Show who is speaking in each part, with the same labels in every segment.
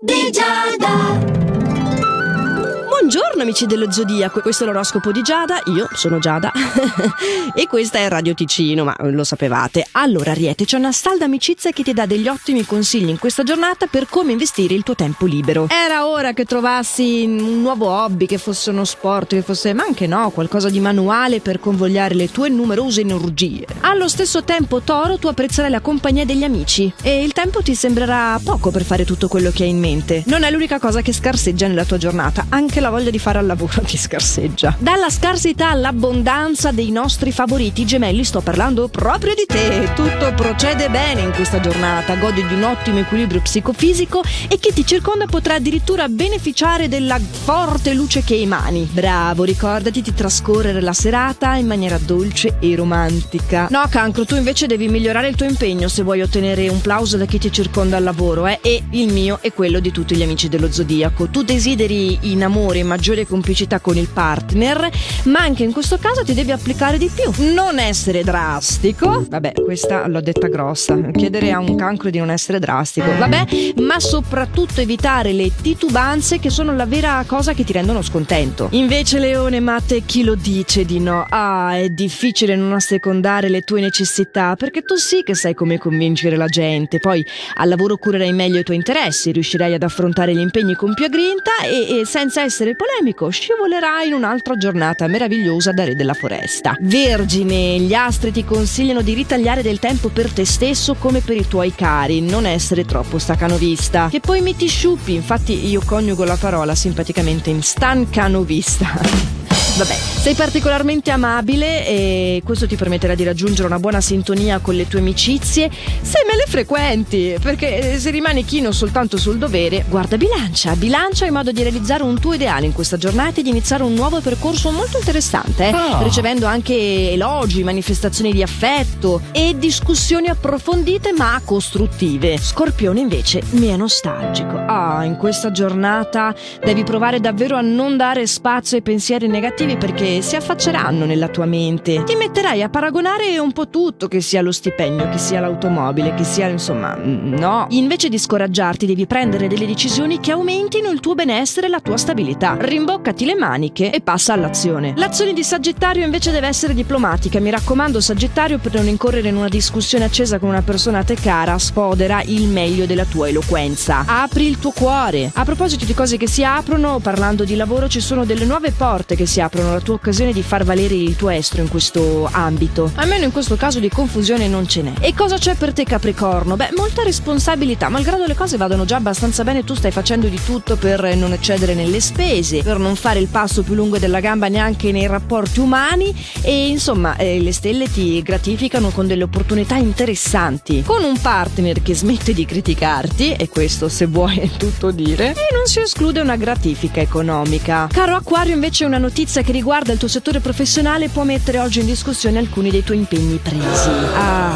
Speaker 1: di Giada.
Speaker 2: Buongiorno amici dello Zodiaco, questo è l'oroscopo di Giada, io sono Giada e questa è Radio Ticino, ma lo sapevate. Allora Ariete, c'è una salda amicizia che ti dà degli ottimi consigli in questa giornata per come investire il tuo tempo libero. Era ora che trovassi un nuovo hobby, che fosse uno sport, che fosse, ma anche no, qualcosa di manuale per convogliare le tue numerose energie. Allo stesso tempo Toro, tu apprezzerai la compagnia degli amici e il tempo ti sembrerà poco per fare tutto quello che hai in mente. Non è l'unica cosa che scarseggia nella tua giornata, anche la voglia di fare al lavoro ti scarseggia. Dalla scarsità all'abbondanza dei nostri favoriti gemelli sto parlando proprio di te. Tutto procede bene in questa giornata, godi di un ottimo equilibrio psicofisico e chi ti circonda potrà addirittura beneficiare della forte luce che emani. Bravo, ricordati di trascorrere la serata in maniera dolce e romantica. No, cancro, tu invece devi migliorare il tuo impegno se vuoi ottenere un plauso da chi ti circonda al lavoro, eh? E il mio è quello di tutti gli amici dello zodiaco. Tu desideri in amore maggiore complicità con il partner, ma anche in questo caso ti devi applicare di più. Non essere drastico. Vabbè, questa l'ho detta grossa. Chiedere a un cancro di non essere drastico. Vabbè, ma soprattutto evitare le titubanze che sono la vera cosa che ti rendono scontento. Invece, Leone, ma te chi lo dice di no? Ah, è difficile non assecondare le tue necessità, perché tu sì che sai come convincere la gente. Poi al lavoro curerai meglio i tuoi interessi, riuscirai ad affrontare gli impegni con più aggrinta e, e senza essere polemico scivolerai in un'altra giornata meravigliosa da re della foresta. Vergine, gli astri ti consigliano di ritagliare del tempo per te stesso come per i tuoi cari, non essere troppo stacanovista. Che poi mi ti sciuppi, infatti io coniugo la parola simpaticamente in stancanovista. Vabbè, sei particolarmente amabile e questo ti permetterà di raggiungere una buona sintonia con le tue amicizie se me le frequenti, perché eh, se rimani chino soltanto sul dovere, guarda bilancia, bilancia in modo di realizzare un tuo ideale in questa giornata e di iniziare un nuovo percorso molto interessante, eh? oh. ricevendo anche elogi, manifestazioni di affetto e discussioni approfondite ma costruttive. Scorpione invece mi è nostalgico. Ah, in questa giornata devi provare davvero a non dare spazio ai pensieri negativi motivi perché si affacceranno nella tua mente. Ti metterai a paragonare un po' tutto, che sia lo stipendio, che sia l'automobile, che sia insomma, no. Invece di scoraggiarti devi prendere delle decisioni che aumentino il tuo benessere e la tua stabilità. Rimboccati le maniche e passa all'azione. L'azione di Sagittario invece deve essere diplomatica. Mi raccomando Sagittario per non incorrere in una discussione accesa con una persona a te cara, sfodera il meglio della tua eloquenza. Apri il tuo cuore. A proposito di cose che si aprono, parlando di lavoro ci sono delle nuove porte che si aprono aprono la tua occasione di far valere il tuo estro in questo ambito. Almeno in questo caso di confusione non ce n'è. E cosa c'è per te Capricorno? Beh, molta responsabilità, malgrado le cose vadano già abbastanza bene, tu stai facendo di tutto per non eccedere nelle spese, per non fare il passo più lungo della gamba neanche nei rapporti umani e insomma eh, le stelle ti gratificano con delle opportunità interessanti. Con un partner che smette di criticarti, e questo se vuoi è tutto dire, e non si esclude una gratifica economica. Caro Acquario invece una notizia che che riguarda il tuo settore professionale può mettere oggi in discussione alcuni dei tuoi impegni presi. Ah,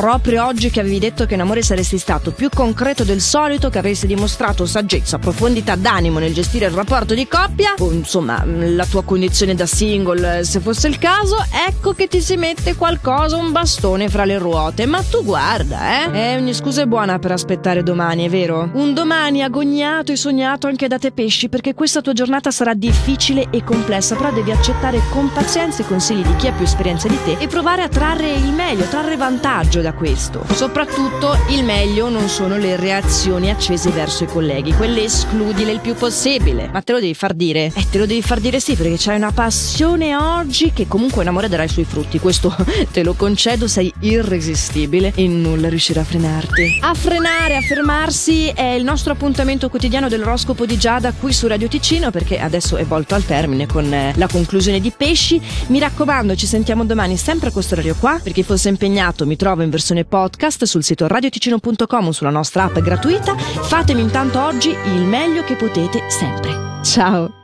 Speaker 2: proprio oggi che avevi detto che in amore saresti stato più concreto del solito, che avresti dimostrato saggezza, profondità d'animo nel gestire il rapporto di coppia, o insomma la tua condizione da single se fosse il caso, ecco che ti si mette qualcosa, un bastone fra le ruote. Ma tu guarda, eh? Eh, ogni scusa è buona per aspettare domani, è vero? Un domani agognato e sognato anche da te pesci, perché questa tua giornata sarà difficile e complessa, però devi accettare con pazienza i consigli di chi ha più esperienza di te e provare a trarre il meglio, trarre vantaggio da questo. Soprattutto il meglio non sono le reazioni accese verso i colleghi, quelle escludile il più possibile. Ma te lo devi far dire? Eh, te lo devi far dire sì, perché c'hai una passione oggi che comunque in amore darai sui frutti. Questo te lo concedo, sei irresistibile e nulla riuscirà a frenarti. A frenare, a fermarsi è il nostro appuntamento quotidiano dell'oroscopo di Giada qui su Radio Ticino perché adesso è volto al termine con eh, la conclusione di Pesci. Mi raccomando, ci sentiamo domani sempre a questo orario qua. Per chi fosse impegnato, mi trovo in versione podcast sul sito radioticino.com o sulla nostra app gratuita. Fatemi intanto oggi il meglio che potete sempre. Ciao!